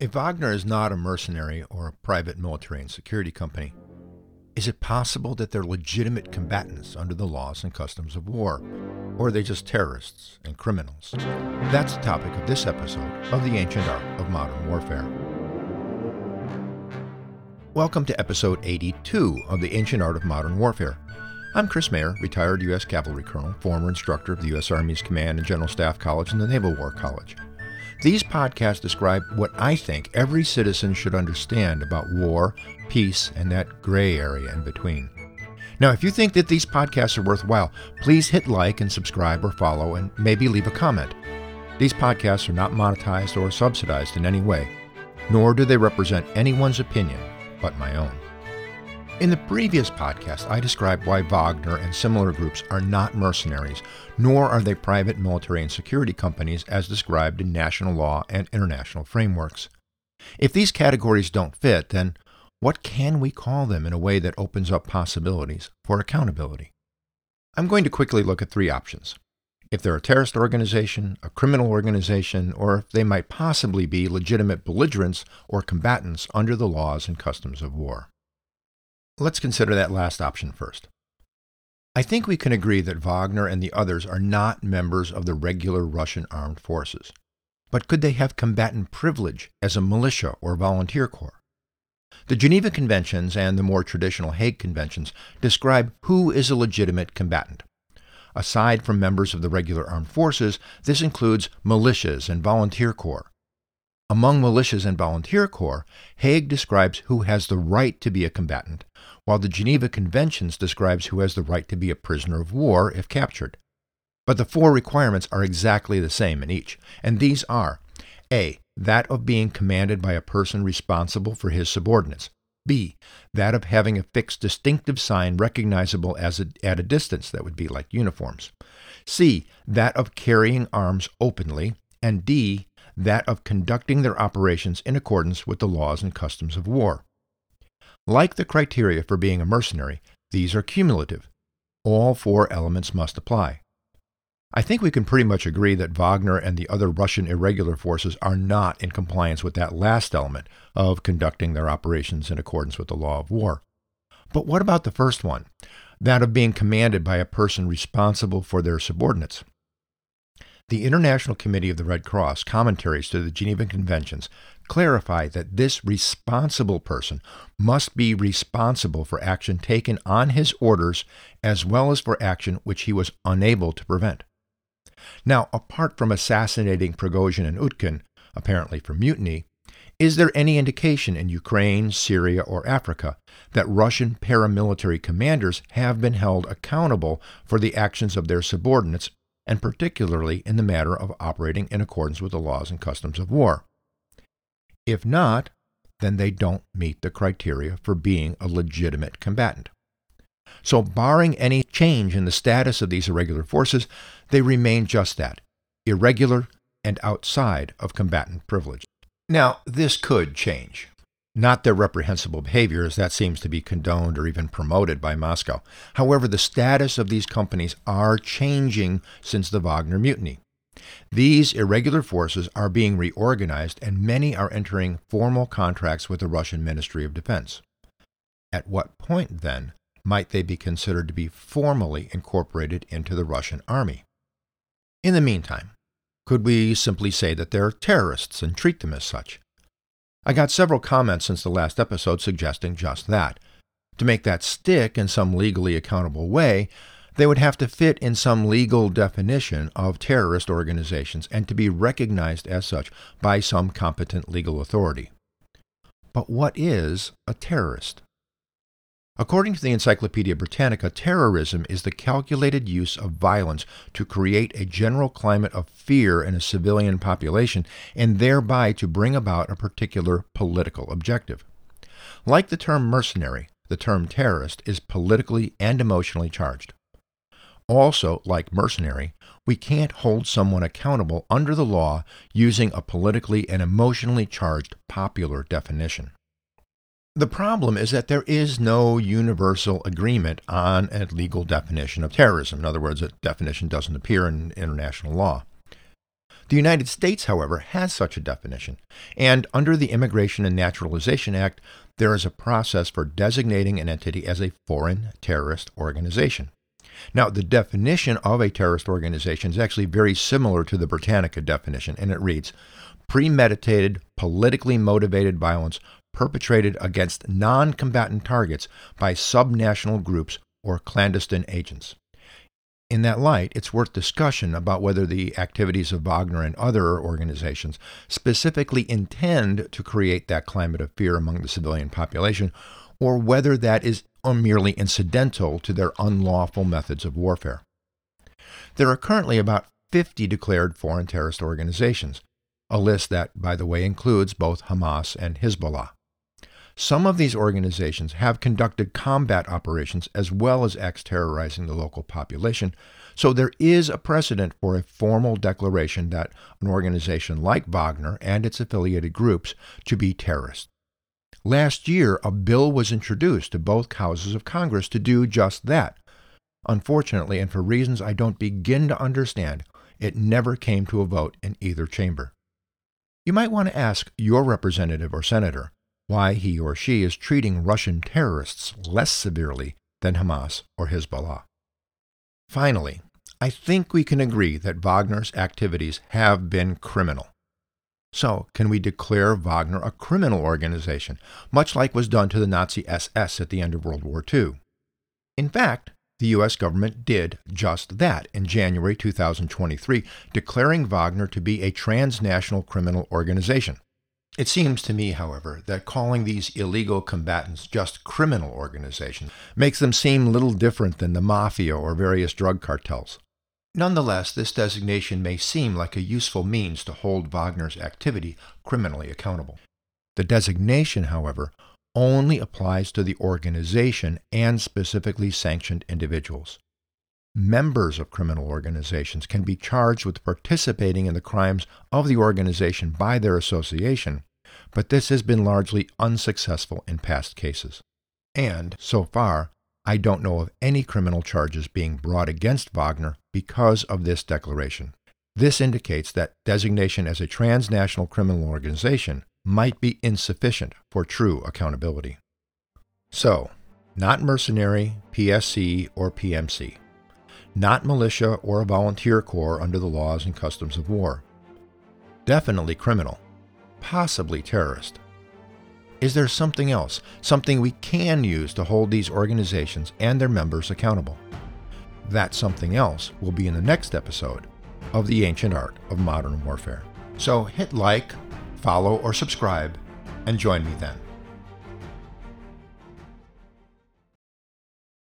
If Wagner is not a mercenary or a private military and security company, is it possible that they're legitimate combatants under the laws and customs of war? Or are they just terrorists and criminals? That's the topic of this episode of The Ancient Art of Modern Warfare. Welcome to episode 82 of The Ancient Art of Modern Warfare. I'm Chris Mayer, retired U.S. Cavalry Colonel, former instructor of the U.S. Army's Command and General Staff College and the Naval War College. These podcasts describe what I think every citizen should understand about war, peace, and that gray area in between. Now, if you think that these podcasts are worthwhile, please hit like and subscribe or follow and maybe leave a comment. These podcasts are not monetized or subsidized in any way, nor do they represent anyone's opinion but my own. In the previous podcast, I described why Wagner and similar groups are not mercenaries, nor are they private military and security companies as described in national law and international frameworks. If these categories don't fit, then what can we call them in a way that opens up possibilities for accountability? I'm going to quickly look at three options. If they're a terrorist organization, a criminal organization, or if they might possibly be legitimate belligerents or combatants under the laws and customs of war. Let's consider that last option first. I think we can agree that Wagner and the others are not members of the regular Russian armed forces. But could they have combatant privilege as a militia or volunteer corps? The Geneva Conventions and the more traditional Hague Conventions describe who is a legitimate combatant. Aside from members of the regular armed forces, this includes militias and volunteer corps. Among militias and volunteer corps, Hague describes who has the right to be a combatant, while the Geneva Conventions describes who has the right to be a prisoner of war if captured. But the four requirements are exactly the same in each, and these are A. That of being commanded by a person responsible for his subordinates. B. That of having a fixed distinctive sign recognizable as a, at a distance, that would be like uniforms. C. That of carrying arms openly. And D. That of conducting their operations in accordance with the laws and customs of war. Like the criteria for being a mercenary, these are cumulative. All four elements must apply. I think we can pretty much agree that Wagner and the other Russian irregular forces are not in compliance with that last element of conducting their operations in accordance with the law of war. But what about the first one, that of being commanded by a person responsible for their subordinates? The International Committee of the Red Cross commentaries to the Geneva Conventions clarify that this responsible person must be responsible for action taken on his orders as well as for action which he was unable to prevent. Now, apart from assassinating Prigozhin and Utkin, apparently for mutiny, is there any indication in Ukraine, Syria, or Africa that Russian paramilitary commanders have been held accountable for the actions of their subordinates, and particularly in the matter of operating in accordance with the laws and customs of war? If not, then they don't meet the criteria for being a legitimate combatant. So, barring any change in the status of these irregular forces, they remain just that irregular and outside of combatant privilege. Now, this could change. Not their reprehensible behavior, as that seems to be condoned or even promoted by Moscow. However, the status of these companies are changing since the Wagner mutiny. These irregular forces are being reorganized, and many are entering formal contracts with the Russian Ministry of Defense. At what point, then, might they be considered to be formally incorporated into the Russian army? In the meantime, could we simply say that they're terrorists and treat them as such? I got several comments since the last episode suggesting just that. To make that stick in some legally accountable way, they would have to fit in some legal definition of terrorist organizations and to be recognized as such by some competent legal authority. But what is a terrorist? According to the Encyclopedia Britannica, terrorism is the calculated use of violence to create a general climate of fear in a civilian population and thereby to bring about a particular political objective. Like the term mercenary, the term terrorist is politically and emotionally charged. Also, like mercenary, we can't hold someone accountable under the law using a politically and emotionally charged popular definition. The problem is that there is no universal agreement on a legal definition of terrorism. In other words, a definition doesn't appear in international law. The United States, however, has such a definition, and under the Immigration and Naturalization Act, there is a process for designating an entity as a foreign terrorist organization. Now, the definition of a terrorist organization is actually very similar to the Britannica definition, and it reads premeditated, politically motivated violence perpetrated against non combatant targets by subnational groups or clandestine agents. In that light, it's worth discussion about whether the activities of Wagner and other organizations specifically intend to create that climate of fear among the civilian population, or whether that is merely incidental to their unlawful methods of warfare. There are currently about 50 declared foreign terrorist organizations, a list that, by the way, includes both Hamas and Hezbollah. Some of these organizations have conducted combat operations as well as acts terrorizing the local population, so there is a precedent for a formal declaration that an organization like Wagner and its affiliated groups to be terrorists. Last year, a bill was introduced to both houses of Congress to do just that. Unfortunately, and for reasons I don't begin to understand, it never came to a vote in either chamber. You might want to ask your representative or senator why he or she is treating Russian terrorists less severely than Hamas or Hezbollah. Finally, I think we can agree that Wagner's activities have been criminal. So, can we declare Wagner a criminal organization, much like was done to the Nazi SS at the end of World War II? In fact, the U.S. government did just that in January 2023, declaring Wagner to be a transnational criminal organization. It seems to me, however, that calling these illegal combatants just criminal organizations makes them seem little different than the mafia or various drug cartels. Nonetheless, this designation may seem like a useful means to hold Wagner's activity criminally accountable. The designation, however, only applies to the organization and specifically sanctioned individuals. Members of criminal organizations can be charged with participating in the crimes of the organization by their association, but this has been largely unsuccessful in past cases. And, so far, I don't know of any criminal charges being brought against Wagner because of this declaration. This indicates that designation as a transnational criminal organization might be insufficient for true accountability. So, not mercenary, PSC, or PMC not militia or a volunteer corps under the laws and customs of war. Definitely criminal, possibly terrorist. Is there something else, something we can use to hold these organizations and their members accountable? That something else will be in the next episode of The Ancient Art of Modern Warfare. So hit like, follow, or subscribe, and join me then.